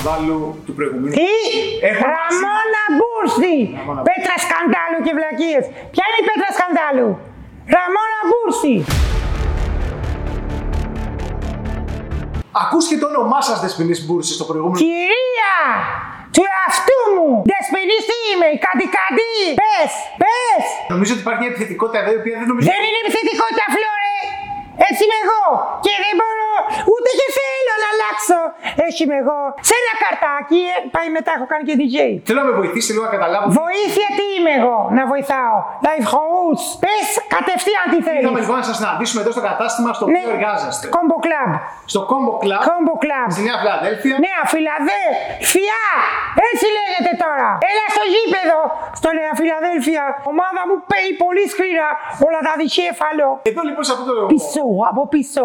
σκανδάλου του προηγούμενου. Τι! Έχω Ραμόνα Μπούρση! Ραμόνα Πέτρα σκανδάλου και βλακίες. Ποια είναι η πέτρα σκανδάλου; Ραμόνα Μπούρση! Ακούστηκε το όνομά σας Δεσποινής Μπούρση στο προηγούμενο. Κυρία! Του εαυτού μου! Δεσποινής τι είμαι, η καντικαντή! Πες! Πες! Νομίζω ότι υπάρχει μια επιθετικότητα εδώ η οποία δεν νομίζω. Δεν είναι επιθετικότητα, Φλόρε! Έτσι είμαι εγώ! Και δεν μπορώ ούτε και θέλω να αλλάξω! Έτσι είμαι εγώ! Σε ένα καρτάκι, ε, πάει μετά, έχω κάνει και DJ. Θέλω να με βοηθήσει λίγο να καταλάβω. Βοήθεια τι είμαι εγώ να βοηθάω; Life coach. Πες κατευθείαν τι Ήρθαμε θέλεις. λοιπόν να σας συναντήσουμε εδώ στο κατάστημα στο Ναι, οποίο εργάζεστε. Combo Club. Στο Combo Club Combo Club. στη Νέα Φιλαδέλφια. Νέα Φιλαδέλφια. Έτσι λέγεται τώρα. Έλα στο γήπεδο. Στο Νέα Φιλαδέλφια. Ομάδα μου παίει πολύ σκληρά. Όλα τα δικέφαλο. Εδώ λοιπόν σε αυτό το. Πίσω, από πίσω.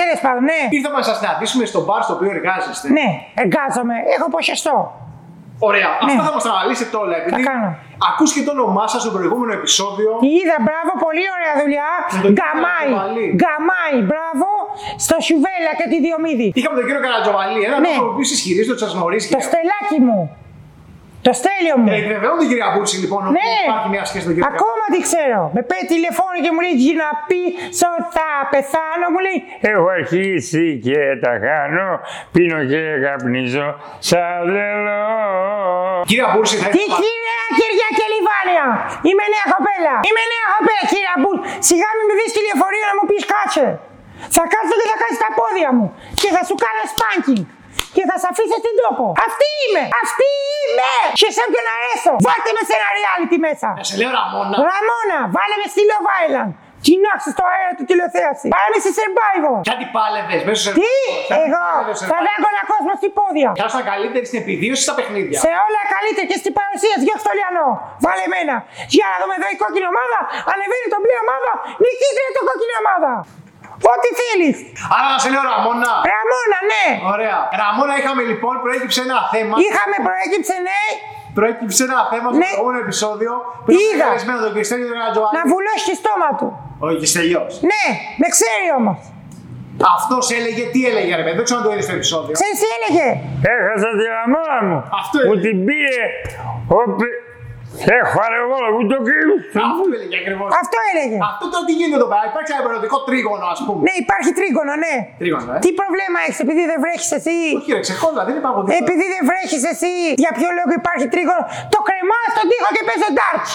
Τέλος πάντων, ναι. Ήρθαμε να σας συναντήσουμε στο μπαρ στο οποίο εργάζεστε. Ναι, εργάζομαι. Έχω ποσοστό. Ωραία. Αυτό θα μας το αναλύσετε όλα. Επειδή Ναι. κάνω. ακούστηκε το όνομά σας στο προηγούμενο επεισόδιο. Τι είδα, μπράβο, πολύ ωραία δουλειά. Με τον κύριο Γκαμάι, Καρατζοβαλή. γκαμάι, μπράβο. Στο Σουβέλα και τη Διομήδη. Είχαμε τον κύριο Καρατζοβαλή, έναν Ναι. άνθρωπο που ισχυρίζεται ότι σας γνωρίζει. Το στελάκι μου. Το στέλιο μου. Ε, Επιβεβαιώνω την κυρία Μπούρση λοιπόν ότι Ναι. υπάρχει μια σχέση με τον κύριο Ακόμα τι ξέρω. Με παίρνει τηλεφώνο και μου λέει για να πει σω θα πεθάνω. Μου λέει Έχω αρχίσει και τα χάνω, πίνω και καπνίζω, σαν τρελό. Κυρία Μπούρση, θα Τι ήθελα- κυρία Κυριά και Λιβάνια. Είμαι νέα κοπέλα. Είμαι νέα κοπέλα, κυρία Μπουλ. Σιγά μην με δεις στη λεωφορείο να μου πεις κάτσε. Θα κάτσω και θα κάτσει τα πόδια μου. Και θα σου κάνω spanking. Και θα σε αφήσω στην τόπο. Αυτή είμαι. Αυτή είμαι. Και σε όποιον αρέσω. Βάλτε με σε ένα reality μέσα. Να σε λέω Ραμόνα. Ραμόνα, βάλε με στη Love Island. Κοινάξε στο αέρα του τηλεθέαση. Πάμε με στη Survivor. Κάτι πάλευε μέσα σε. Τι, εγώ θα δάγκωνα κόσμο στη πόδια. Θα ήσουν καλύτερη στην επιβίωση στα παιχνίδια; Σε όλα καλύτερα και στην παρουσία διώξτε το λιανό. Βάλε εμένα. Για να δούμε εδώ η κόκκινη ομάδα. Ανεβαίνει το μπλε ομάδα. Νικήτρια το κόκκινη ομάδα. Ό,τι θέλεις. Άρα να σε λέω Ραμόνα. Ραμόνα, ναι. Ωραία. Ραμόνα είχαμε λοιπόν, προέκυψε ένα θέμα. Είχαμε προέκυψε, ναι, Προέκυψε ένα θέμα στο Ναι. προηγούμενο επεισόδιο. Που Είδα. είχαμε καλεσμένο τον Κριστέλιο τον Ρατζοάλη. να βουλώσει το στόμα του. Όχι, Κριστέλιο. Ναι, με ξέρει όμως. Αυτός έλεγε, τι έλεγε ρε παιδί, δεν ξέρω αν το είδε στο επεισόδιο. Ξέρεις τι έλεγε; Έχασα τη ραμόνα μου. Αυτό Μου είναι. την πήρε. ο πε- Έχω αρεγόλο μου το κρύο. Αυτό έλεγε ακριβώς. Αυτό έλεγε. Αυτό τώρα τι γίνεται εδώ πέρα, υπάρχει ένα περιοδικό τρίγωνο, ας πούμε. Ναι, υπάρχει τρίγωνο, ναι. Τρίγωνο, ε. Τι πρόβλημα έχεις επειδή δεν βρέχεις εσύ; Όχι, ρε, ξεχόλα, δεν υπάρχουν τίποτα. Επειδή δεν βρέχεις εσύ, για ποιο λόγο υπάρχει τρίγωνο; Το κρεμάω στον τοίχο και παίζω darts.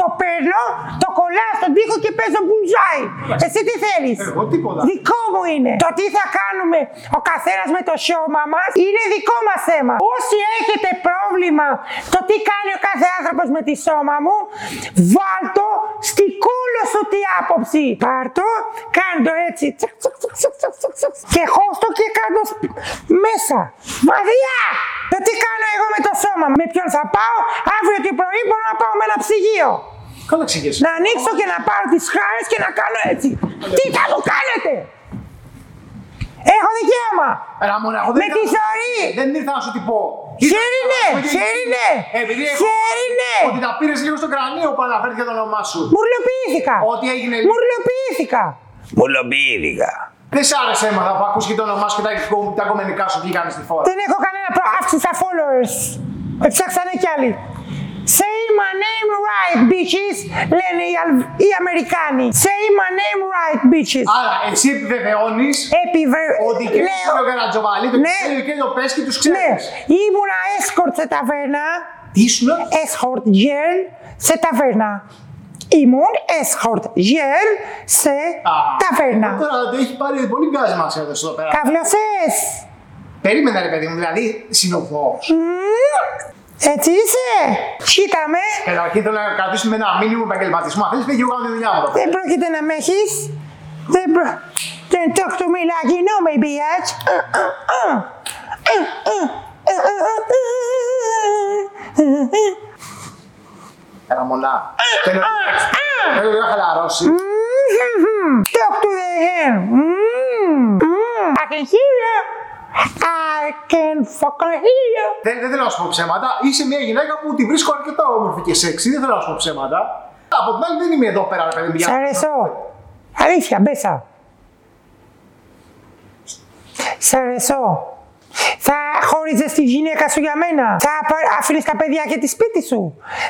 Το παίρνω, το κολλάω στον τοίχο και παίζω bullseye. Εσύ τι θέλεις; Εγώ τίποτα. Δικό μου είναι. Το τι θα κάνουμε ο καθένας με το σώμα μας είναι δικό μας θέμα. Όσοι έχετε πρόβλημα το τι κάνει ο κάθε άνθρωπος με τη σώμα μου, βάλτο στη κούλο σου τη άποψη. Πάρτο, κάντο έτσι. τσακ, τσακ, τσακ, τσακ, τσακ, τσακ, τσακ. Και χώστο και κάτω σ- μέσα. Βαθιά. Το τι κάνω εγώ με το σώμα μου. Με ποιον θα πάω; Αύριο το πρωί μπορώ να πάω με ένα ψυγείο. Καλά εξηγήσει. Να ανοίξω και να πάρω τις χάρες και να κάνω έτσι. Τι θα μου κάνετε; Έχω δικαίωμα. Ραμόνα, εγώ Με δεν τη ήρθα- ζωή. Δεν ήρθα να σου τι πω. Χέρι ναι, χέρι ναι. Ε, Επειδή έχω Χέρι ναι. ότι τα πήρες λίγο στο κρανίο που αναφέρθηκε το όνομά σου. Μουρλοποιήθηκα. Ό,τι έγινε λίγο. Μουρλοποιήθηκα. Μουλοποιήθηκα. Δεν σ' άρεσε έμαθα που ακούστηκε το όνομά σου και τα, τα κομμενικά σου βγήκαν στη φόρα. Δεν έχω κανένα προ... αύξηση στα followers. Ψάξανε κι άλλοι. Say my name right, bitches, λένε οι, Αλ- οι Αμερικάνοι. Say my name right, bitches. Άρα, εσύ επιβεβαιώνεις Επιβε... ότι και Λέω... ο Καρατζοβαλή, το Ναι. Κριστέλιο και το Πέσκι τους Ναι, ξέρεις. ήμουνα escort σε ταβέρνα. Τι ήσουν, escort girl σε ταβέρνα. Ήμουν escort girl σε ταβέρνα. Τώρα το έχει πάρει πολύ γκάζ μας εδώ στο πέρα. Καβλωσές. Περίμενα ρε παιδί μου, δηλαδή συνοδό. Έτσι είσαι. Κοίτα με. Καταρχήν θέλω να κρατήσουμε ένα μήνυμο επαγγελματισμό. Αν θέλεις, φύγει εγώ κάνω τη δουλειά μου. εδώ πέρα. Δεν πρόκειται να με έχεις. Δεν προ... Δεν talk to me like you know me, bitch. Ραμονά. Θέλω θέλω λίγο να χαλαρώσεις. Talk to the hand. Mm. Mm. I can hear you. I can fucking hear you. Δεν, δεν θέλω να σου πω ψέματα. Είσαι μια γυναίκα που τη βρίσκω αρκετά όμορφη και σεξy. Δεν θέλω να σου πω ψέματα. Από την άλλη δεν είμαι εδώ πέρα, ρε παιδί μου. για- Σ' αρέσω. Αλήθεια, μπέσα. Σ' αρέσω. Θα χώριζες τη γυναίκα σου για μένα. Θα αφήνει τα παιδιά και τη σπίτι σου.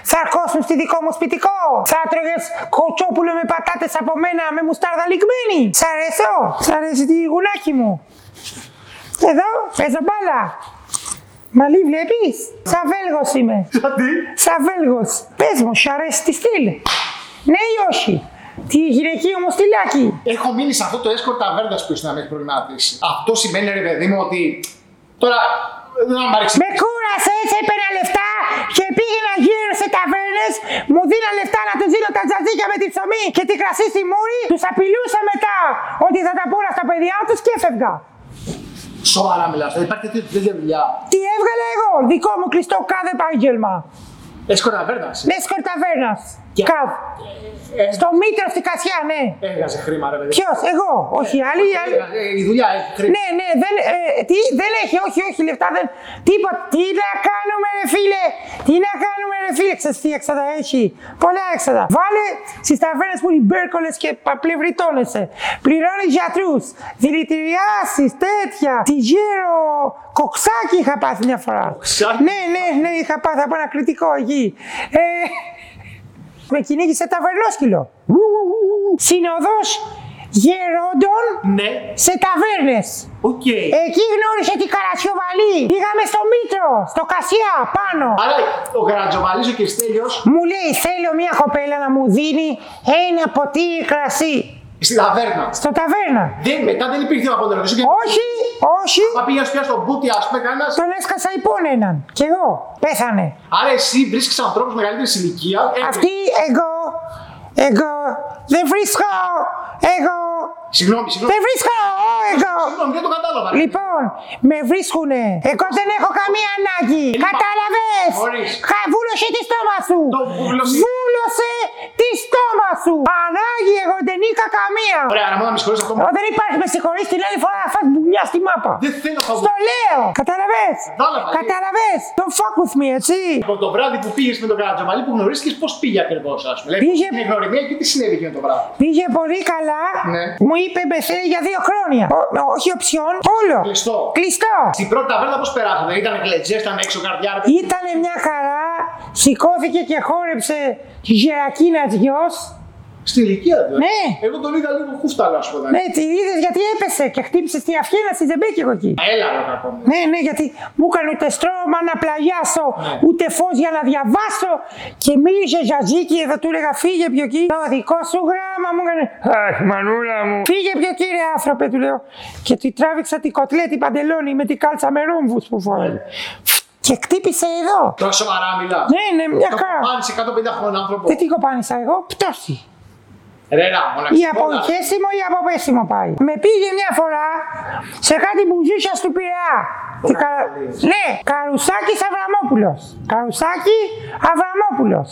Θα αρκώσουν στη δικό μου σπιτικό. Θα τρώγε κοτσόπουλο με πατάτες από μένα με μουστάρδα λιγμένη. Σ' αρέσω. Σ' αρέσει τη γουνάκι μου. Εδώ παίζω μπάλα. Μαλή βλέπεις. Σαν Βέλγος είμαι. Γιατί; Σαν Βέλγος. Πες μου, σου αρέσει τη στυλ. Ναι ή όχι; Τι γυναικείο μου στυλάκι. Έχω μείνει σε αυτό το escort ταβέρνας που ήσουν να με έχεις προβληματίσει. Αυτό σημαίνει ρε παιδί μου ότι. Τώρα. Δεν θα μ' αρέσει. Με κούρασες, έπαιρνα λεφτά και πήγαινα γύρω σε ταβέρνες. Μου δίνα λεφτά να του δίνω τα τζατζίκια με τη ψωμί και τη κρασί στη μούρη. Τους απειλούσα μετά ότι θα τα πούρα στα παιδιά τους και έφευγα. Σοβαρά μιλάς. Δεν υπάρχει τέτοια- τέτοια δουλειά. Τι έβγαλα εγώ, δικό μου κλειστό κάθε επάγγελμα. Escort ταβέρνα. Ναι, σκορταβέρνα. Και- Καβ. Στο Μήτρο στη Κασιά, ναι. Έβγαζε χρήμα, ρε παιδί. Ποιος, εγώ, όχι άλλοι. οι άλλοι. Ε, Η δουλειά έχει χρήμα. Ναι, ναι, δεν, ε, τι, δεν έχει, όχι, όχι, λεφτά δεν. Τίποτα. Τι να κάνουμε, ρε φίλε. Τι να κάνουμε, ρε φίλε. Ξέρεις τι έξοδα έχει. Πολλά έξοδα. Βάλε στις ταβέρνες που είναι μπέρκολες και παπλευριτώνεσαι. Πληρώνεις γιατρούς. Δηλητηριάσεις, τέτοια. Τυγέρο. Κοξάκι είχα πάθει μια φορά. Κοξάκι; Ναι, ναι, ναι, είχα πάθει από ένα κριτικό εκεί. Ε, με κυνήγησε ταβερνόσκυλο. Συνοδός γερόντων Ναι. σε ταβέρνες. Οκ. Εκεί γνώρισε την Καρασιοβαλή. Πήγαμε στο Μήτρο, στο Κασιά, πάνω. Άρα ο Καρατζοβαλής, ο Κριστέλιος, Μου λέει θέλω μια κοπέλα να μου δίνει ένα ποτήρι κρασί. Στην ταβέρνα. Στο ταβέρνα. Δεν, μετά δεν υπήρχε να αποδεχτήσω και. Όχι, όχι. Μα πήγαινε πια στον μπούτι, ας πούμε, κανένας. Τον έσκασα υπόν έναν. Κι εγώ. Πέθανε. Άρα εσύ βρίσκεις ανθρώπους μεγαλύτερης ηλικίας. ε, Αυτή εγώ, εγώ δεν βρίσκω. Εγώ Συγγνώμη, συγγνώμη. δεν βρίσκω. Εγώ. Συγγνώμη, δεν το κατάλαβα. Λοιπόν, με βρίσκουνε. Εγώ δεν έχω καμία ανάγκη. Κατάλαβες; Μπορείς. Χα- Βούλωσε τη στόμα σου. Το βούλωσε. Βούλωσε τη στόμα σου. Ανάγκη εγώ δεν είχα καμία. Ωραία, να με συγχωρείς αυτό. Εγώ δεν υπάρχει, με συγχωρείς την άλλη φορά θα φας μπουνιά στη μάπα. Δεν θέλω να Στο λέω. Καταλαβες. Κατάλαβα. Καταλαβες. Don't fuck with me, έτσι. Από το βράδυ που πήγες με τον Καρατζοβαλή που γνωρίστηκες, πώς πήγε ακριβώς, ας πούμε. Δηλαδή, Πήγε- Την γνωριμία και τι συνέβη εκείνο το βράδυ. Πήγε πολύ καλά. Ναι. Μου είπε με θέλει για δύο χρόνια. Ο- όχι οψιόν, όλο. Κλειστό. Κλειστό. Στην πρώτη ταβέρνα πώς περάσατε, ήταν κλετζέ, ήταν έξω καρδιά. ρε παιδί. Ήτανε μια χαρά, σηκώθηκε και χόρεψε γερακίνας γιος. Στην ηλικία του. ε. Ναι. Εγώ τον είδα λίγο χούφταλο, ας πούμε. Ναι, τη είδες γιατί έπεσε και χτύπησε στη αυχένα στη ζεμπέκη εγώ εκεί. Έλα, ρε κακό. μου. Ναι, ναι, γιατί μου έκανε ούτε στρώμα να πλαγιάσω, Ναι. ούτε φως για να διαβάσω και μίλησε ζαζίκι, εδώ του έλεγα φύγε πιο εκεί. Το δικό σου γράμμα μου έκανε. Αχ, μανούλα μου. Φύγε πιο κύριε άνθρωπε, του λέω. Και του τράβηξα την κοτλέτη παντελόνι με την κάλτσα με ρόμβους που φοράει. Και χτύπησε εδώ. Τώρα σοβαρά μιλάς. Ναι, ναι, μια Το χαρά. πάνε σε 150 χρόνια άνθρωπο. Δεν την κοπάνισα εγώ, πτώση. Ρε, ρα, μοναξικό, Ή από να- χέσιμο ή από πέσιμο πάει. Με πήγε μια φορά σε κάτι μπουζούσια του Πειραιά. Τι κα- Ναι, Καρουσάκης Αβραμόπουλος. Καρουσάκη Αβραμόπουλος.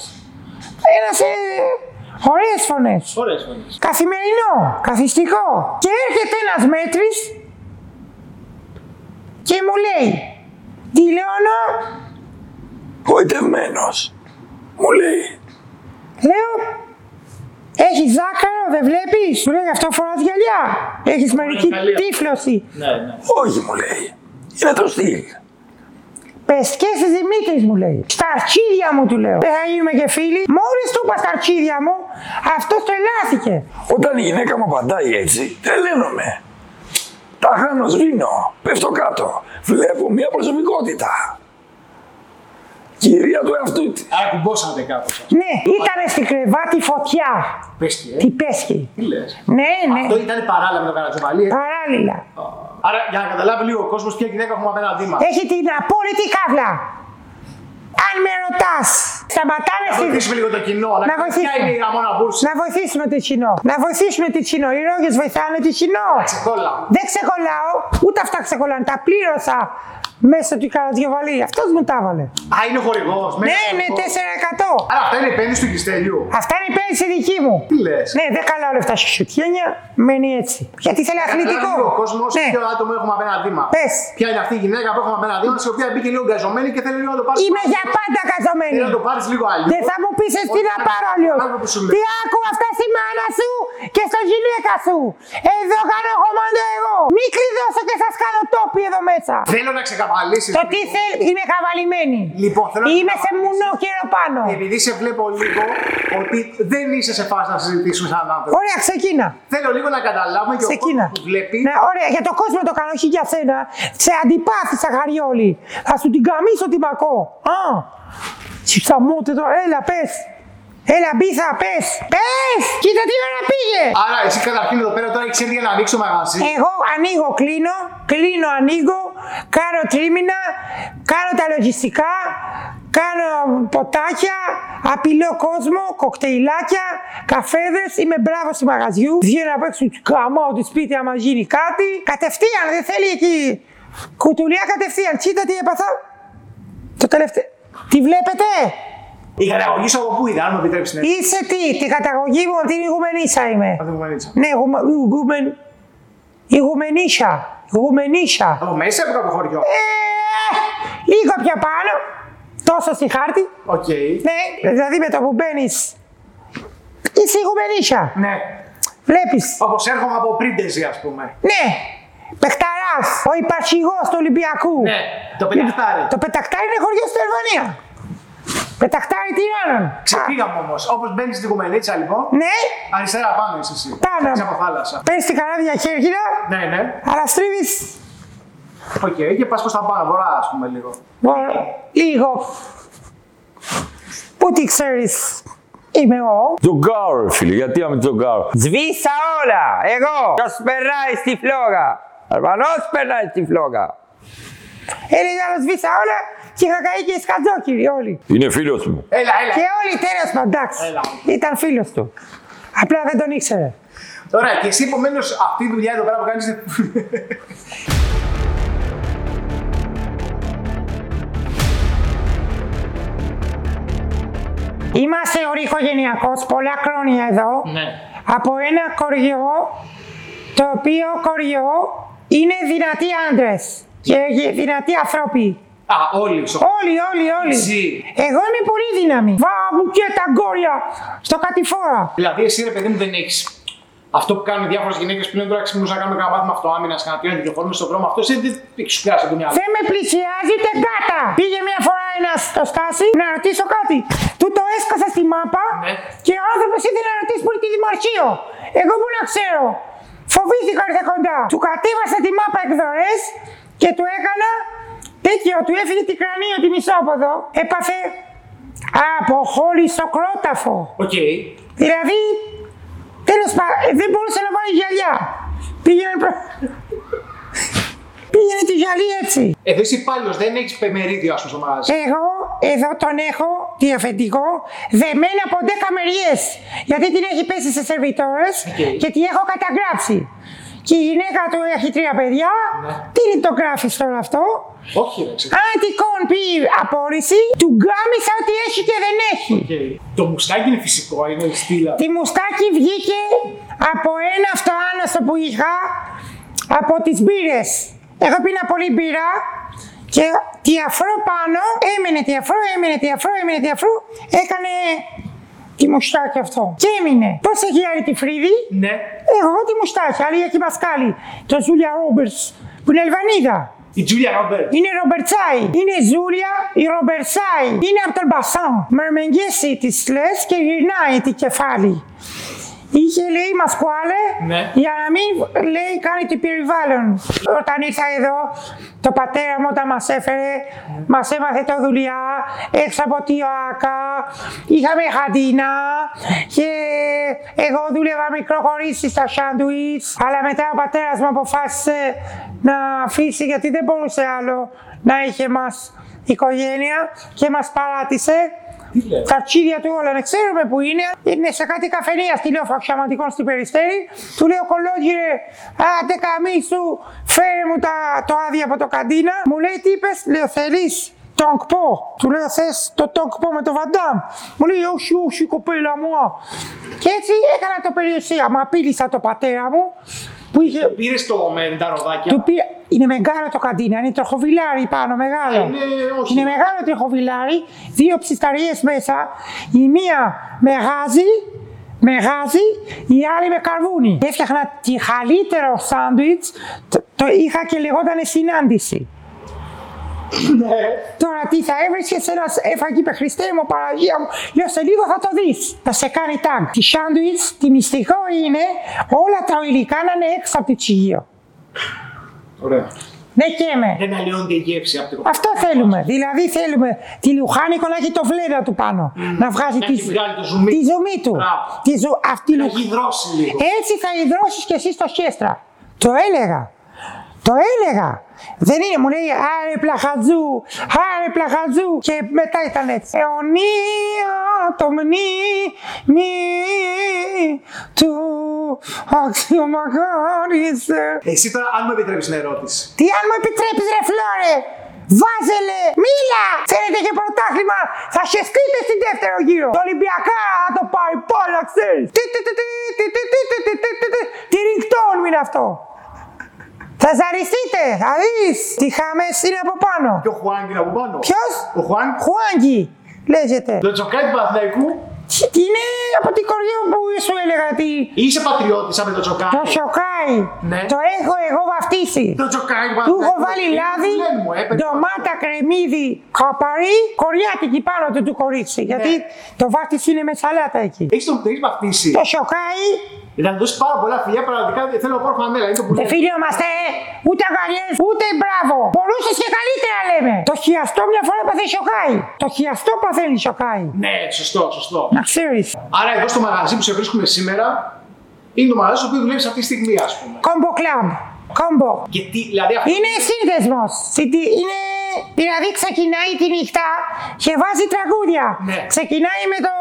Ένας ε, ωραίες φωνές. Ωραίες φωνές. Καθημερινό, καθιστικό. Και έρχεται ένας μέτρης και μου λέει «Δηλώνω, Γοητευμένος. Μου λέει. λέω, έχεις ζάκαρο, δεν βλέπεις; Μου λέει αυτό φοράς γυαλιά. Έχεις μερική καλή. τύφλωση. Ναι, ναι. Όχι μου λέει. Είναι το στυλ. Πεσκές της Δημήτρης μου λέει. Στα αρχίδια μου του λέω. Δεν θα γίνουμε και φίλοι. Μόλις του είπα στα αρχίδια μου, αυτός τρελάθηκε. Όταν η γυναίκα μου απαντάει έτσι, τρελαίνομαι. Τα χάνω, σβήνω, πέφτω κάτω. Βλέπω μια προσωπικότητα. Κυρία του εαυτού της. Άρα κουμπόσατε κάπως. ας. Ναι, ήταν στην κρεβάτι φωτιά. Πες τι, ε. Τι πέσχει. Τι λες. Ναι, ναι. Αυτό ήταν παράλληλα με τον Καρατζοβαλή. ε. Παράλληλα. Άρα για να καταλάβει λίγο ο κόσμος ποια γυναίκα έχουμε απέναντί μας. Έχει την απόλυτη καύλα. Αν με ρωτάς, σταματάνε Να στη. βοηθήσουμε λίγο το κοινό. Να, Να ξέρουμε ποια βοηθήσουμε. είναι η Ραμόνα Μπούρση. Να βοηθήσουμε το κοινό. Να βοηθήσουμε το κοινό. Οι ρόγες βοηθάνε το κοινό. Ξεκόλα. Δεν ξεκολλάω, ούτε αυτά ξεκολλάνε. Τα πλήρωσα μέσα του Καρατζιοβαλή. Αυτός μου τα έβαλε. Α, είναι χορηγός. Ναι, ναι, 4%. Άρα αυτά είναι επένδυση του Κριστέλιου. Αυτά είναι η πέρυσι δική μου. Τι λες; Ναι, δεν καλά λεφτά στη σουτιένια, μένει έτσι. Γιατί θέλει αθλητικό. Ο κόσμος, Ναι. ποιο άτομο έχουμε απέναντί μα. Πες. Ποια είναι αυτή η γυναίκα που έχουμε απέναντί μας, η οποία μπήκε λίγο γκαζωμένη και θέλει λίγο να το πάρεις. Είμαι για πάντα καζωμένη. Θέλει να το πάρεις λίγο αλλιώ. Δεν θα μου πεις εσύ Όχι, να θα- πάρω αλλιώς. άκου που σου λέω. Τι άκου αυτά στη μάνα σου και στο γυναίκα μέσα σου. Εδώ κάνω κομμάτι εγώ. Μην κλειδώσω και σας κάνω τόπι εδώ μέσα. Θέλω να ξεκαβαλήσει. Το τι θέλει, είμαι καβαλημένη. Λοιπόν, θέλω να Είμαι σε καβαλήσεις. μουνό καιρό πάνω. Επειδή σε βλέπω λίγο ότι δεν είσαι σε φάση να συζητήσουμε σαν άνθρωπο. Ωραία, ξεκίνα. Θέλω λίγο να καταλάβουμε και ο Ξεκίνα. κόσμος που βλέπει. Ναι, ωραία, για τον κόσμο το κάνω, όχι για σένα. Σε αντιπάθησα, Χαριόλη. Θα σου την καμίσω τη μακό. Α, τσιψαμούτε τώρα, έλα, πες. Έλα, μπίθα, πες. Πες, κοίτα τι ώρα πήγε. Άρα, εσύ καταρχήν εδώ πέρα τώρα έχεις έρθει για να ανοίξει το μαγαζί. Εγώ ανοίγω, κλείνω, κλείνω, ανοίγω, κάνω τρίμηνα, κάνω τα λογιστικά, κάνω ποτάκια, απειλώ κόσμο, κοκτέιλάκια, καφέδες, είμαι μπράβο στη μαγαζιού, βγαίνω απ' έξω, καμώ τη σπίτι άμα γίνει κάτι, κατευθείαν, δεν θέλει εκεί, κουτουλιά κατευθείαν, κοίτα τι έπαθα, το τελευταίο, τη βλέπετε, Η καταγωγή σου από πού ήταν, αν μου επιτρέψεις. Ναι. είσαι τι, τη καταγωγή μου από την Ιγουμενίσα είμαι. Από την Κουμανίτσα. Ναι, γουμα- γουμεν... Ιγουμενίσια. Ιγουμενίσια. Από μέσα από κάποιο χωριό; Ε, λίγο πιο πάνω. Τόσο στη χάρτη. Οκ. Ναι, δηλαδή με το που μπαίνεις. Είσαι ηγουμενίσια. Ναι. Βλέπεις. Όπως έρχομαι από Πρίντεζι, ας πούμε. Ναι. Πεχταρά. Ο υπαρχηγός του Ολυμπιακού. Ναι. Το πεταχτάρι. Το πετακτάρι είναι χωριό στην Αλβανία. Πετακτάρι τυράννων. Ξεφύγαμε όμως. Όπως μπαίνεις στην Κουμανίτσα, λοιπόν. Ναι, Αριστερά πάνω είσαι εσύ. Πάνω. Έξω από θάλασσα. παίρνει την καράβια χέρχυρα, Ναι, ναι. αλλά στρίβει Οκ. Και πας προς τα πάνω, βορρά, ας πούμε λίγο. λίγο. Πού τι ξέρεις, είμαι εγώ. Τζογκάρο, φίλε, γιατί άμε τζογκάρο; Σβήσα όλα! Εγώ! Ποιος περνάει στη φλόγα! Αλβανός περνάει στη φλόγα! Έλεγα να σβήσα όλα και είχα καεί και σκατζόκυροι όλοι. Είναι φίλος μου. Έλα, έλα. Και όλοι τέλος πάντων, εντάξει. Έλα. Ήταν φίλος του. Απλά δεν τον ήξερε. Ωραία, και εσύ επομένως αυτή η δουλειά εδώ πέρα που κάνει. Είμαστε ορυχογενειακός πολλά χρόνια εδώ. Ναι. Από ένα κοριό, το οποίο κοριό είναι δυνατοί άντρες και δυνατοί άνθρωποι. Α, όλοι. σο- Όλοι, όλοι, όλοι. Εσύ. Εγώ είμαι πολύ δύναμη. Βάμου και τα γκόρια στο κατηφόρα. Δηλαδή, εσύ ρε παιδί μου δεν έχεις. Αυτό που κάνουν διάφορες γυναίκες πλέον τώρα ξυπνούν να κάνουν κανένα μάθημα αυτοάμυνα, κανένα τι να κυκλοφορούν στον δρόμο. Αυτό εσύ δεν έχει σου πιάσει το μυαλό. Δεν με πλησιάζει ούτε κάτα. Πήγε μια φορά ένας στο στάση να ρωτήσω κάτι. Του το έσκασα στη μάπα Ναι. και ο άνθρωπος ήθελε να ρωτήσει που είναι τη δημαρχείο. Εγώ που να ξέρω. Φοβήθηκα ήρθε κοντά. Του κατέβασα τη μάπα εκδορές και του έκανα τέτοιο. Του έφυγε την κρανίο τη μισόποδο. Έπαθε από στο κρόταφο. Οκ. Δηλαδή, τέλος πάντων, δεν μπορούσε να βάλει γυαλιά. Πήγαινε προ... Πήγαινε τη γυαλί έτσι. Εδώ είσαι υπάλληλος, δεν έχεις μερίδιο, ας πούμε, στο μαγαζί. Εγώ εδώ τον έχω διαφεντικό δεμένο από 10 μεριές γιατί την έχει πέσει σε σερβιτόρες Οκ. και την έχω καταγράψει. Και η γυναίκα του έχει τρία παιδιά. Ναι. Τι το γράφεις τώρα αυτό; Όχι, ρε, ξέρω. Αν τυχόν πει απόρριση, του γάμησα ότι έχει και δεν έχει. Οκ. Το μουστάκι είναι φυσικό, είναι στήλα. Τη μουστάκι βγήκε από ένα αυτοάναστο που είχα από τις μπύρες. Εγώ πίνα πολύ μπύρα και τη αφρό πάνω, έμενε τη αφρό, έμενε τη αφρό, έμενε τη αφρό, έκανε τη μουστάκι αυτό. Και έμεινε. Πώς έχει άλλη τη φρύδη, Ναι. εγώ τη μουστάκι, άλλη έχει μασκάλι. Το Ζούλια Ρόμπερτς που είναι Ελβανίδα. Η Τζούλια Ρόμπερτς. Είναι Ρομπερτσάι. Είναι Ζούλια η Ρομπερτσάι. Είναι από τον Μπασάν. Μερμεγγέσει τη λες και γυρνάει την κεφάλι. Είχε λέει μασκουάλε Ναι. για να μην λέει κάνει το περιβάλλον. Όταν ήρθα εδώ, το πατέρα μου όταν μας έφερε, μας έμαθε το δουλειά έξω από τη ΟΑΚΑ, είχαμε χαντίνα και εγώ δούλευα μικροχωρήσεις στα σάντουιτς, αλλά μετά ο πατέρας μου αποφάσισε να αφήσει γιατί δεν μπορούσε άλλο να είχε μας οικογένεια και μας παράτησε τα αρχίδια του όλα, δεν ξέρουμε που είναι. Είναι σε κάτι καφενεία στη λέω φαξιαματικών στην Περιστέρη. Του λέω κολόγυρε, άντε καμίσου, φέρε μου τα, το άδεια από το καντίνα. Μου λέει τι είπες, λέω θέλεις τόγκπο. Του λέω θες το τόγκπο με το βαντάμ. Μου λέει όχι, όχι κοπέλα μου. Και έτσι έκανα το περιουσία. Μα απείλησα το πατέρα μου που είχε Πήρε το με τα ροδάκια. του πήρα... Είναι μεγάλο το καντίνα, είναι τροχοβιλάρι πάνω, μεγάλο. Είναι, όχι. Είναι μεγάλο τροχοβιλάρι, δύο ψισταριές μέσα. Η μία με γάζι, με γάζι, η άλλη με καρβούνι. Έφτιαχνα τη καλύτερο σάντουιτς, το, το είχα και λεγόταν συνάντηση. Ναι. Τώρα τι θα έβρισκες ένας έφαγε, είπε Χριστέ μου, Παραγία μου. Λέω σε λίγο θα το δεις. Θα σε κάνει τάγκ. Τη σάντουιτς, τη μυστικό είναι όλα τα υλικά να είναι έξω από το τσιγείο. Ωραία. Ναι και με. Δεν αλλοιώνεται η γεύση από το Αυτό θέλουμε. Δηλαδή θέλουμε τη λουχάνικο να έχει το φλέδα του πάνω. Να βγάζει Να τη, έχει βγάλει το ζουμί. τη ζουμί του. Μπράβο. Τη ζου, αυτή Να λου- έχει δρώσει λίγο. Έτσι θα υδρώσεις κι εσύ στο χέστρα. Το έλεγα. Το έλεγα. Δεν είναι, μου λέει άρε πλαχατζού, άρε πλαχατζού και μετά ήταν έτσι. Αιωνία το μνήμη του αξιομαγάρισε. Εσύ τώρα, αν μου επιτρέπει την ερώτηση. Τι αν μου επιτρέπεις ρε Φλόρε, βάζελε, μίλα! Θέλετε και πρωτάθλημα, θα χεστείτε στην δεύτερο γύρο. Το Ολυμπιακά θα το πάρει πόλα, ξέρεις. Τι, τι, τι, τι, τι, τι, τι, τι, τι, τι, τι, τι, τι ringtone είναι αυτό. Θα ζαριστείτε, θα δεις. Τι χάμες είναι από πάνω. Και ο Χουάνγκ είναι από πάνω. Ποιος; Ο Χουάνγκ. Χουάνγκι, λέγεται. Το τσοκάι του Παναθηναϊκού. Είναι από την κοριό που σου έλεγα τι. Είσαι πατριώτης σαν με το τσοκάι. Το σοκάι. Ναι. Το έχω εγώ βαφτίσει. Το τσοκάι του Του έχω Παναθηναϊκού. βάλει Είναι λάδι, του λένε μου, ε, παιδί. ντομάτα, κρεμμύδι, καπαρί, κοριάτικη πάνω του του κορίτσι. Γιατί το βάφτιση είναι με σαλάτα εκεί. Έχεις τον έχεις βαφτίσει. Το σοκάι, Να του δώσει πάρα πολλά φιλιά, πραγματικά θέλω να πάρω φανέλα. Είναι το που δεν λέει. φιλιόμαστε, ούτε αγκαλιές, ούτε μπράβο. Μπορούσες και καλύτερα λέμε. Το χιαστό μια φορά παθαίνει σοκάι. Το χιαστό παθαίνει σοκάι. Ναι, σωστό, σωστό. Να ξέρεις. Άρα εδώ στο μαγαζί που σε βρίσκουμε σήμερα είναι το μαγαζί στο οποίο δουλεύεις αυτή τη στιγμή, ας πούμε. Κόμπο κλαμπ. Κόμπο. Και τι, δηλαδή αυτό. Είναι σύνδεσμος. Είναι. Δηλαδή ξεκινάει τη νύχτα και βάζει τραγούδια. Ναι. Ξεκινάει με το.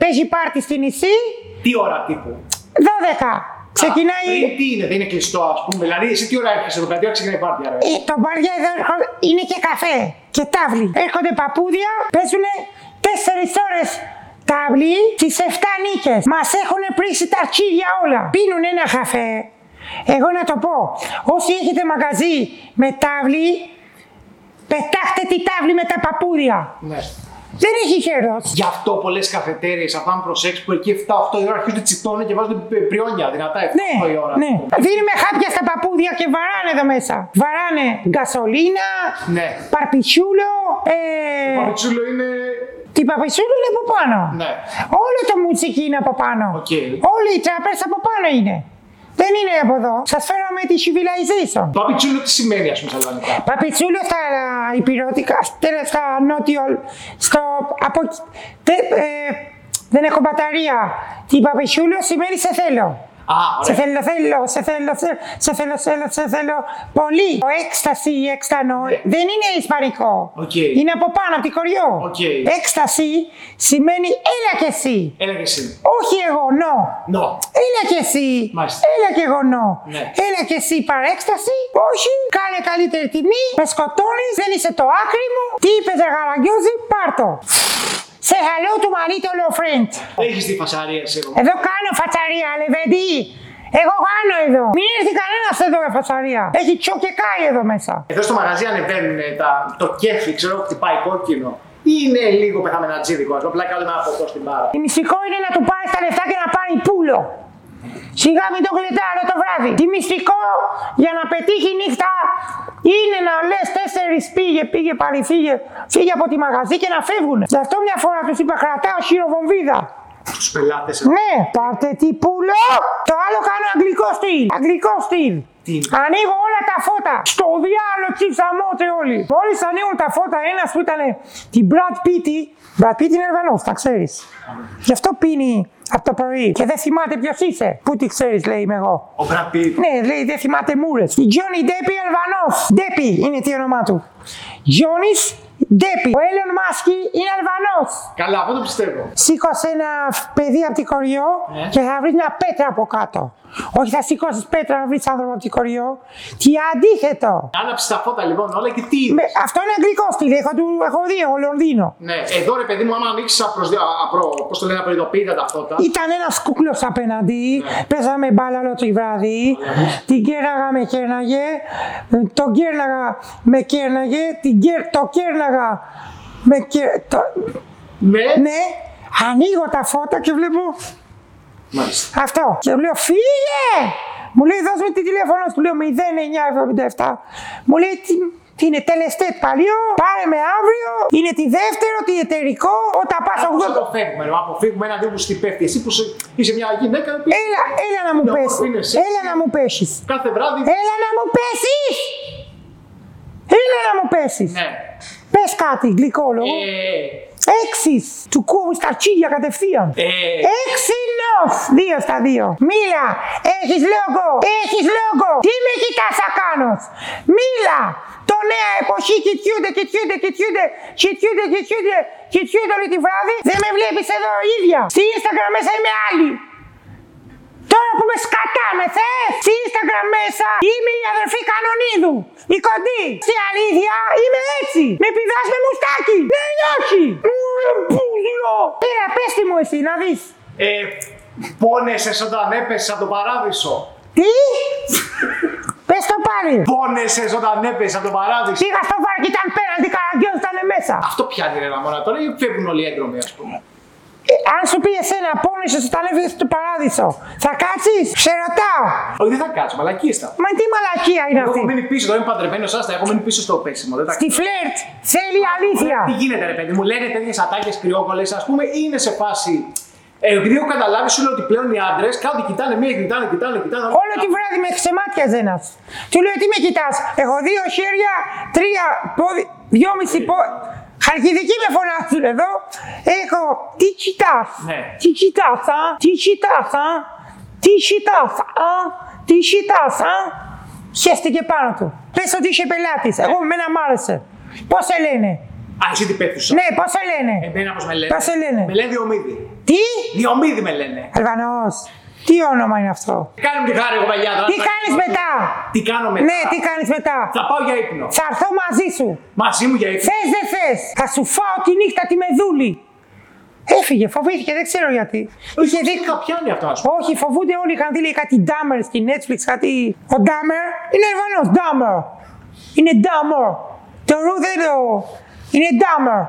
Παίζει πάρτι στη νησί, Τι ώρα τύπου; 12. Ξεκινάει. Α, πριν τι είναι, δεν είναι κλειστό, ας πούμε. Δηλαδή, εσύ τι ώρα έρχεσαι εδώ, κάτι ώρα ξεκινάει η πάρτι, άρα. Ε, το μπαριά εδώ έρχο- είναι και καφέ και τάβλη. Έρχονται παππούδια, παίζουν 4 ώρες τάβλη τι 7 νίκες. Μας έχουν πρίσει τα αρχίδια όλα. Πίνουν ένα καφέ. Εγώ να το πω, όσοι έχετε μαγαζί με τάβλη, πετάχτε τη τάβλη με τα παππούδια. Ναι. Δεν έχει καιρό. Γι' αυτό πολλέ καφετέρειες, αυτά αν προσέξει που εκεί 7-8 η ώρα αρχίζουν να τσιτώνουν και βάζουν πι- πριόνια δυνατά 7-8 Ναι, η ώρα. ναι. Δίνουμε χάπια στα παππούδια και βαράνε εδώ μέσα. Βαράνε γκασολίνα, Ναι. παρπιτσούλο, ε, Το παπιτσούλο είναι. Την παπιτσούλα είναι από πάνω; Ναι. Όλο το μουτσίκι είναι από πάνω. Οκ. Όλοι οι τράπεζε από πάνω είναι. Δεν είναι από εδώ. Σας φέραμε τη civilization. Παπιτσούλο τι σημαίνει, ας πούμε, στα ελληνικά. Παπιτσούλο στα υπηρετικά, στα- στα νότιο, στο, από, τε, ε, δεν έχω μπαταρία. Την παπιτσούλο σημαίνει σε θέλω. Α, Σε ωραία. θέλω, θέλω, σε θέλω, σε- σε θέλω, θέλω, σε θέλω πολύ. Το έκσταση, έξτανο, δεν είναι ισπανικό. Οκ. Είναι από πάνω, από την κοριό. Οκ. Έκσταση σημαίνει έλα και εσύ. Έλα και εσύ. Όχι εγώ, νο. Νο. Έλα και εσύ. Μάλιστα. Έλα και εγώ, νο. Ναι. Έλα και εσύ παρέκσταση. Όχι. Κάνε καλύτερη τιμή. Με σκοτώνεις. Δεν είσαι το άκρη μου. Τι είπε, Ζαγαραγκιόζη, πάρτο. Σε hello to my little friend. Έχεις τη φασαρία εσύ εδώ. Εδώ κάνω φατσαρία, λεβέντι. Εγώ κάνω εδώ. Μην έρθει κανένας εδώ με φατσαρία. Έχει τσο και κάει εδώ μέσα. Εδώ στο μαγαζί ανεβαίνουν τα, το κέφι, ξέρω, χτυπάει κόκκινο. Ή είναι λίγο πεθαμενατζίδικο, ας πούμε, απλά κάνουμε ένα ποτό στην μπάρα. Η μυστικό είναι να του πάρει τα λεφτά και να πάρει πουλο. Σιγά μην το γλεντάρω το βράδυ. Τι μυστικό για να πετύχει η νύχτα είναι να λες τέσσερις πήγε, πήγε πάλι, φύγε, φύγε από τη μαγαζί και να φεύγουν. Γι' αυτό μια φορά τους είπα κρατάω χειροβομβίδα. Στου πελάτες. Ναι, πάρτε τι πουλο. Το άλλο κάνω αγγλικό στυλ. Αγγλικό στυλ. Τι; Ανοίγω όλα τα φώτα. Στο διάλογο τσιψαμότε όλοι. Μόλις ανοίγουν τα φώτα, ένας που ήταν την Brad Pitt. Brad Pitt είναι Ελβανό, τα ξέρεις. Γι' αυτό πίνει από το πρωί. Και δεν θυμάται ποιος είσαι. Πού τι ξέρεις, λέει είμαι εγώ. Ο Μπραπίτ. Ναι, λέει δεν θυμάται μούρες. Η Johnny Depp Αλβανός. Depp είναι τι όνομά του. Johnny Depp. Ο Έλλον Μάσκι είναι Αλβανός. Καλά, αυτό το πιστεύω. Σήκωσε ένα παιδί από την κοριό Ναι. και θα βρεις μια πέτρα από κάτω. Όχι, θα σηκώσεις πέτρα να βρεις άνθρωπο από την κοριό. Τι αντίθετο. Άναψε τα φώτα λοιπόν όλα και τι. Με, αυτό είναι αγγλικό στυλ. Έχω, του, έχω δει εγώ Λονδίνο. Ναι, εδώ ρε παιδί μου, άμα ανοίξεις απρο, πώς το λένε, απροειδοποίητα τα φώτα. Ήταν ένας κούκλος απέναντι. Παίζαμε μπάλα όλο το βράδυ. Την κέρναγα, με κέρναγε. Τον κέρναγα, με κέρναγε. Την κέρ, το κέρναγα, με κέρ, το, Ναι, ναι. Ανοίγω τα φώτα και βλέπω Μάλιστα. Αυτό. Και του λέω, φύγε! Μου λέει, δώσ' μου τη τηλέφωνο σου. Του λέω 0977. Μου λέει, τι, τι είναι, τελεστέτ παλιό, πάρε με αύριο, είναι τη δεύτερο, τη εταιρικό, όταν πας Πώς θα 80. το φεύγουμε, ρε, αποφύγουμε έναν τύπο στην πέφτει. Εσύ που είσαι- είσαι μια γυναίκα που Έλα, έλα να μου Ναι, πέσεις. είναι σεξι. Έλα να μου πέσεις. κάθε βράδυ. Έλα να μου πέσεις. Έλα να μου πέσεις. Ναι. Πες κάτι γλυκόλογο. Ε, Έξις. Του κόβεις τα τσίλια κατευθείαν. ε, Έξι νοφ. Δύο στα δύο. Μίλα. Έχεις λόγο. Έχεις λόγο. Τι με κοιτάς ακάνος; Μίλα. Το νέα εποχή κοιτιούνται, κοιτιούνται, κοιτιούνται, κοιτιούνται, κοιτιούνται, κοιτιούνται όλη τη βράδυ. Δεν με βλέπεις εδώ ίδια. Στη Instagram μέσα είμαι άλλη. Τώρα που με σκατάμε, θες! Στη Instagram μέσα είμαι η αδερφή Κανονίδου. Η κοντή. Στη αλήθεια είμαι έτσι. Με πηδάς με μουστάκι. Ναι ή όχι. Ουρε πούζιο. Έλα, πες τι μου εσύ, να δεις. ε, πόνεσες όταν έπεσες από τον παράδεισο. Τι; Πες το πάλι. Πόνεσες όταν έπεσες από τον παράδεισο. Πήγα στο βάρο και ήταν πέραντι, καραγκιόζ ήταν μέσα. Αυτό πιάνει ρε Ραμόνα τώρα ή φεύγουν όλοι οι έντρομοι ας πούμε. Ε, αν σου πει εσένα πόνεσαι όταν έβγαινε στο παράδεισο, θα κάτσεις, σε ρωτάω. Όχι δεν θα κάτσω, μαλακίες θα. Μα τι μαλακία είναι Εγώ έχω αυτή; μείνει πίσω, τώρα είμαι παντρεμένος, άστα, έχω μείνει πίσω στο πέσιμο. Δεν τα Στη φλερτ θέλει αλήθεια. Τι γίνεται, ρε παιδί μου, λένε τέτοιες ατάκες κρυόκολε, ας πούμε, ή είναι σε φάση. Ε, επειδή έχω καταλάβει, σου λέω ότι πλέον οι άντρες κάτι κοιτάνε μία, κοιτάνε, κοιτάνε, κοιτάνε. Όλο τη βράδυ με ξεμάτιαζε ένα. Του λέω τι με κοιτάς; Έχω δύο χέρια, τρία πόδι, δυόμιση πόδι. Χαλκιδική με φωνάζουν εδώ. Έχω. Τι κοιτάς. Ναι. Τι κοιτάς, α. Τι κοιτάς, α. Τι κοιτάς, α. Τι κοιτάς, α. Χαίστηκε πάνω του. Πες ότι είσαι πελάτης. Εγώ εμένα μ' άρεσε. Πώς σε λένε; Α, εσύ τι πέφτει. Ναι, πώς σε λένε; Εμένα πώς με λένε; Πώς σε λένε; Με λένε Διομήδη. Τι; Διομήδη με λένε. Αλβανός. Τι όνομα είναι αυτό; Κάνε μου τη χάρη, κοπελιά. τώρα. Τι κάνεις μετά; Τι κάνω μετά; Ναι, τι κάνεις μετά; Θα πάω για ύπνο. Θα έρθω μαζί σου. Μαζί μου για ύπνο. Θες δεν θες. Θα σου φάω τη νύχτα τη μεδούλη. Έφυγε, φοβήθηκε, δεν ξέρω γιατί. Είχε δει. Τι θα πιάνει αυτό, ας πούμε. Όχι, φοβούνται όλοι. Είχαν δει λέει, κάτι Ντάμερ στη Netflix, κάτι. Ο Ντάμερ; Είναι Αλβανό. Ντάμερ. Είναι Ντάμερ. Το ρου δεν το. Είναι Ντάμερ.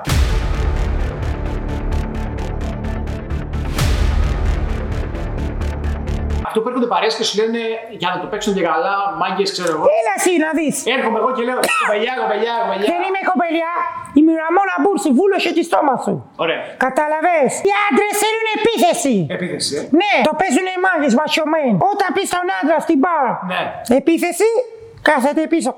Αυτό που έρχονται παρέες και σου λένε για να το παίξουν και καλά, μάγκες, ξέρω εγώ. Έλα εσύ να δεις. Έρχομαι εγώ και λέω κοπελιά, κοπελιά, κοπελιά. Δεν είμαι κοπελιά. Η Μιραμόνα Μπούρση βούλωσε τη στόμα σου. Ωραία. Κατάλαβε. Οι άντρες θέλουν επίθεση. Επίθεση, ε. Ναι, το παίζουν οι μάγκες μασιωμένοι. Όταν πεις στον άντρα στην μπάρα Ναι. επίθεση, κάθεται πίσω.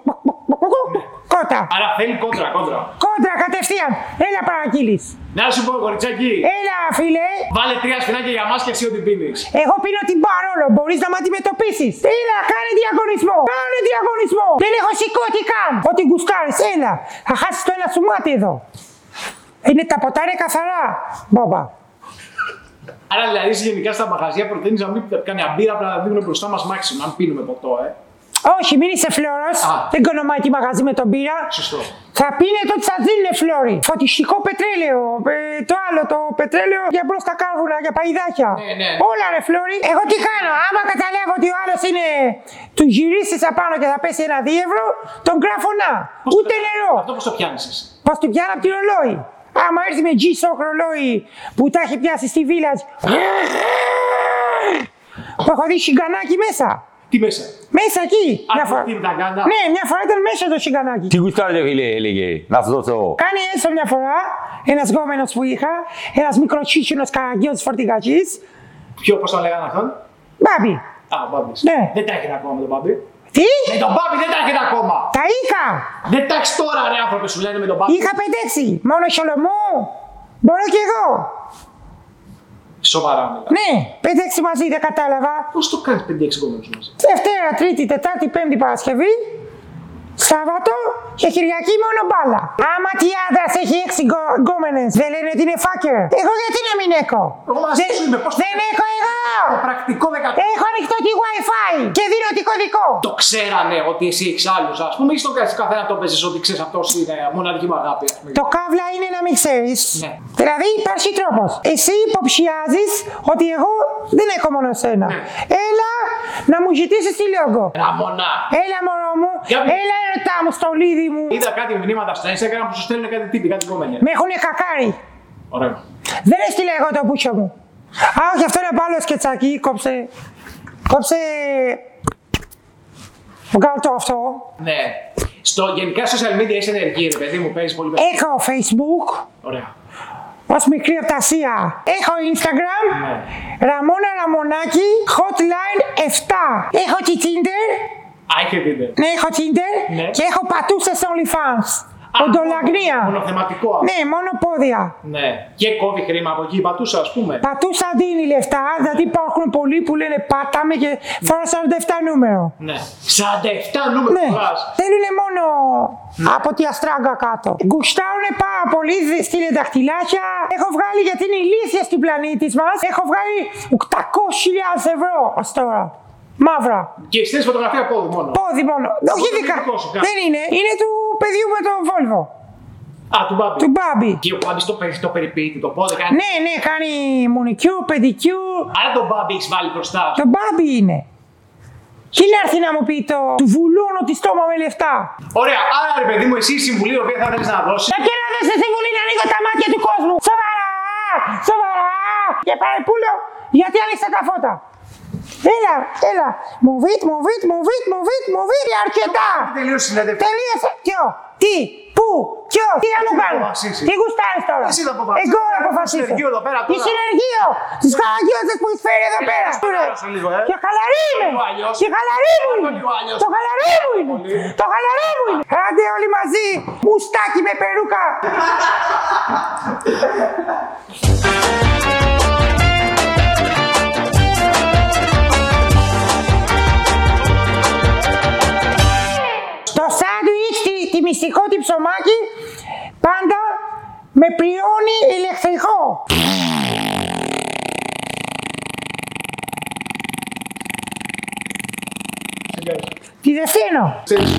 Κότα. Άρα θέλει κόντρα, κόντρα. Κόντρα κατευθείαν. Έλα παραγγείλεις. Να σου πω, κοριτσάκι, Έλα, φίλε. βάλε τρία σπινάκια για μας και εσύ ό,τι πίνεις. Εγώ πίνω την παρόλο. Μπορείς να με αντιμετωπίσεις. Έλα, κάνε διαγωνισμό. Κάνε διαγωνισμό. Δεν έχω σηκώτη καν. Ό,τι γκουστάρει, έλα. Θα χάσεις το ένα σου μάτι εδώ. Είναι τα ποτάρια καθαρά. Μπόμπα. Άρα δηλαδή εσύ γενικά στα μαγαζιά προτείνεις να μην κάνει αμπύρα, απλά να δίνουμε μπροστά μας μάξιμο, αν πίνουμε ποτό, ε. Όχι, μην είσαι φλόρο. Α. Δεν κονομάει τη μαγαζί με τον πύρα. Σωστό. Θα πίνετε ότι σα δίνουν φλόρι. Φωτιστικό πετρέλαιο. Ε, το άλλο το πετρέλαιο για μπρο στα κάρβουνα, για παϊδάκια. Ναι, ναι. Όλα ρε φλόρι. Εγώ τι κάνω; Άμα καταλάβω ότι ο άλλος είναι. Του γυρίσεις απάνω και θα πέσει ένα δίευρο, τον γράφω να. Πώς Ούτε το- νερό. Αυτό πώς το πιάνεις εσύ. Πώς του πιάνω από τη ρολόι. Άμα έρθει με G-Shock ρολόι που τα έχει πιάσει στη village. Που έχω δει σιγκανάκι μέσα. Τι μέσα; Μέσα εκεί. Α, Μια φορά. τι με τα κάντα. Ναι, μια φορά ήταν μέσα το σιγκανάκι. Τι γουστάρετε φίλε, έλεγε, να σου δώσω. Κάνει έστω μια φορά ένας γκόμενο που είχα, ένας μικροτσίτσινος καραγκιόζης φορτηγατζή. Ποιο, πώς το λέγανε αυτόν; Μπάμπι. Α, ο Μπάμπης. Ναι. Δεν τα έχετε ακόμα με τον Μπάμπη. Τι; Με τον Μπάμπη δεν τα έχετε ακόμα. Τα είχα. Δεν τα έχεις τώρα ρε άνθρωπε σου λένε με τον Μπάμπη. Είχα πεντέξει. Μόνο σολομού. Μπορώ κι εγώ. Σοβαρά μιλά. Ναι, πεντέξει μαζί, δεν κατάλαβα. Πώς το κάνεις 5-6 κόμμενους μαζί; Δευτέρα, Τρίτη, Τετάρτη, Πέμπτη Παρασκευή. Σάββατο και Κυριακή μόνο μπάλα. Άμα τι άντρας έχει έξι γκόμενες, δεν λένε ότι είναι φάκερ. Εγώ γιατί να μην έχω; Εγώ μαζί Δεν- σου είμαι, πώς- Δεν έχω εγώ. Το πρακτικό 13. Έχω ανοιχτό τη Wi-Fi και δίνω τη κωδικό. Το ξέρανε ότι εσύ έχεις άλλους, ας πούμε, ή στον καθένα το παίζεις ότι ξέρεις αυτό είναι μοναδική μου αγάπη, ας πούμε. Το καύλα είναι να μην ξέρεις. Ναι. Δηλαδή υπάρχει τρόπος. Εσύ υποψιάζεις ότι εγώ δεν έχω μόνο σένα. Ναι. Έλα να μου ζητήσεις τη λόγο. Ραμονά. Έλα μωρό μου, Για πες. έλα ερωτά μου στο λίδι μου. Είδα κάτι μηνύματα στο Instagram που σου στέλνουν κάτι τύπη, κάτι κόμενια. Με έχουνε κακάρι. Ωραία. Δεν έστειλα εγώ το πούσιο μου. Α, όχι, αυτό είναι από άλλο σκετσάκι. Κόψε. Κόψε. Βγάλω το αυτό. Ναι. Στο γενικά social media είσαι ενεργή, ρε παιδί μου, παίζεις πολύ περισσότερο. Έχω Facebook. Ωραία. Ως μικρή Ασία. Έχω Instagram. Ναι. Ραμόνα Ραμονάκη. Hotline 7. Έχω και Tinder. Α, έχετε Tinder. Ναι, έχω Tinder. Ναι. Και έχω πατούσες OnlyFans. Α, Οντολαγνία. Μονοθεματικό. αυτό. Ναι, μόνο πόδια. Ναι. Και κόβει χρήμα από εκεί, πατούσα, ας πούμε. Πατούσα δίνει λεφτά, δηλαδή υπάρχουν πολλοί που λένε πάταμε και φορά 47 νούμερο. Ναι. 47 νούμερο Ναι, φοράς. θέλουν μόνο από τη αστράγκα κάτω. Γκουστάρουν πάρα πολύ, δι- στείλε δαχτυλάκια. Έχω βγάλει γιατί είναι ηλίθεια στην πλανήτη μας. Έχω βγάλει 800.000 ευρώ ως τώρα. Μαύρα. Και στέλνει φωτογραφία πόδι μόνο. Πόδι μόνο. Όχι δικά. δικό σου, κάτι. Δεν είναι. Είναι του παιδιού με τον Βόλβο. Α, του Μπάμπη. Του Μπάμπη. Και ο Μπάμπη το, περι- το περιποιείται, το πόδι κάνει. Ναι, ναι, κάνει μουνικιού, παιδικιού. Άρα τον Μπάμπη έχεις βάλει μπροστά. σου. Το Μπάμπη είναι. Τι να έρθει να μου πει το του βουλώνω τη στόμα με λεφτά. Ωραία, άρα ρε παιδί μου, εσύ η συμβουλή η οποία θα θέλεις να δώσει. Θα και να δες στη συμβουλή να ανοίγω τα μάτια του κόσμου. Σοβαρά! Σοβαρά! Και παρεπούλο, γιατί άνοιξε τα φώτα. Έλα, έλα. Move it, move it, move it, move it, move it. Αρκετά. Τελείωσε η συνέντευξη. Τελείωσε. Ποιο, τι, πού, ποιο, τι να μου θα κάνω; αποφασίσεις. Τι γουστάρεις τώρα; Εσύ θα αποφασίσεις. Εγώ να Ένα αποφασίσω. συνεργείο εδώ πέρα Τι τώρα. συνεργείο; Τις χαραγιώτες που έχει φέρει εδώ Ε, πέρα. ας το χαλαρώσω λίγο, ε. Και χαλαρή είμαι. Λίγο αλλιώς. Και χαλαρή μου Πάρ' το είναι. λίγο αλλιώς. Το χαλαρή μου είναι. Το χαλαρή μου είναι. Άντε όλοι μαζί. Μουστάκι με περούκα. μυστικό τη ψωμάκι, πάντα με πριόνι ηλεκτρικό. Τι δεν στείνω; Ξέρεις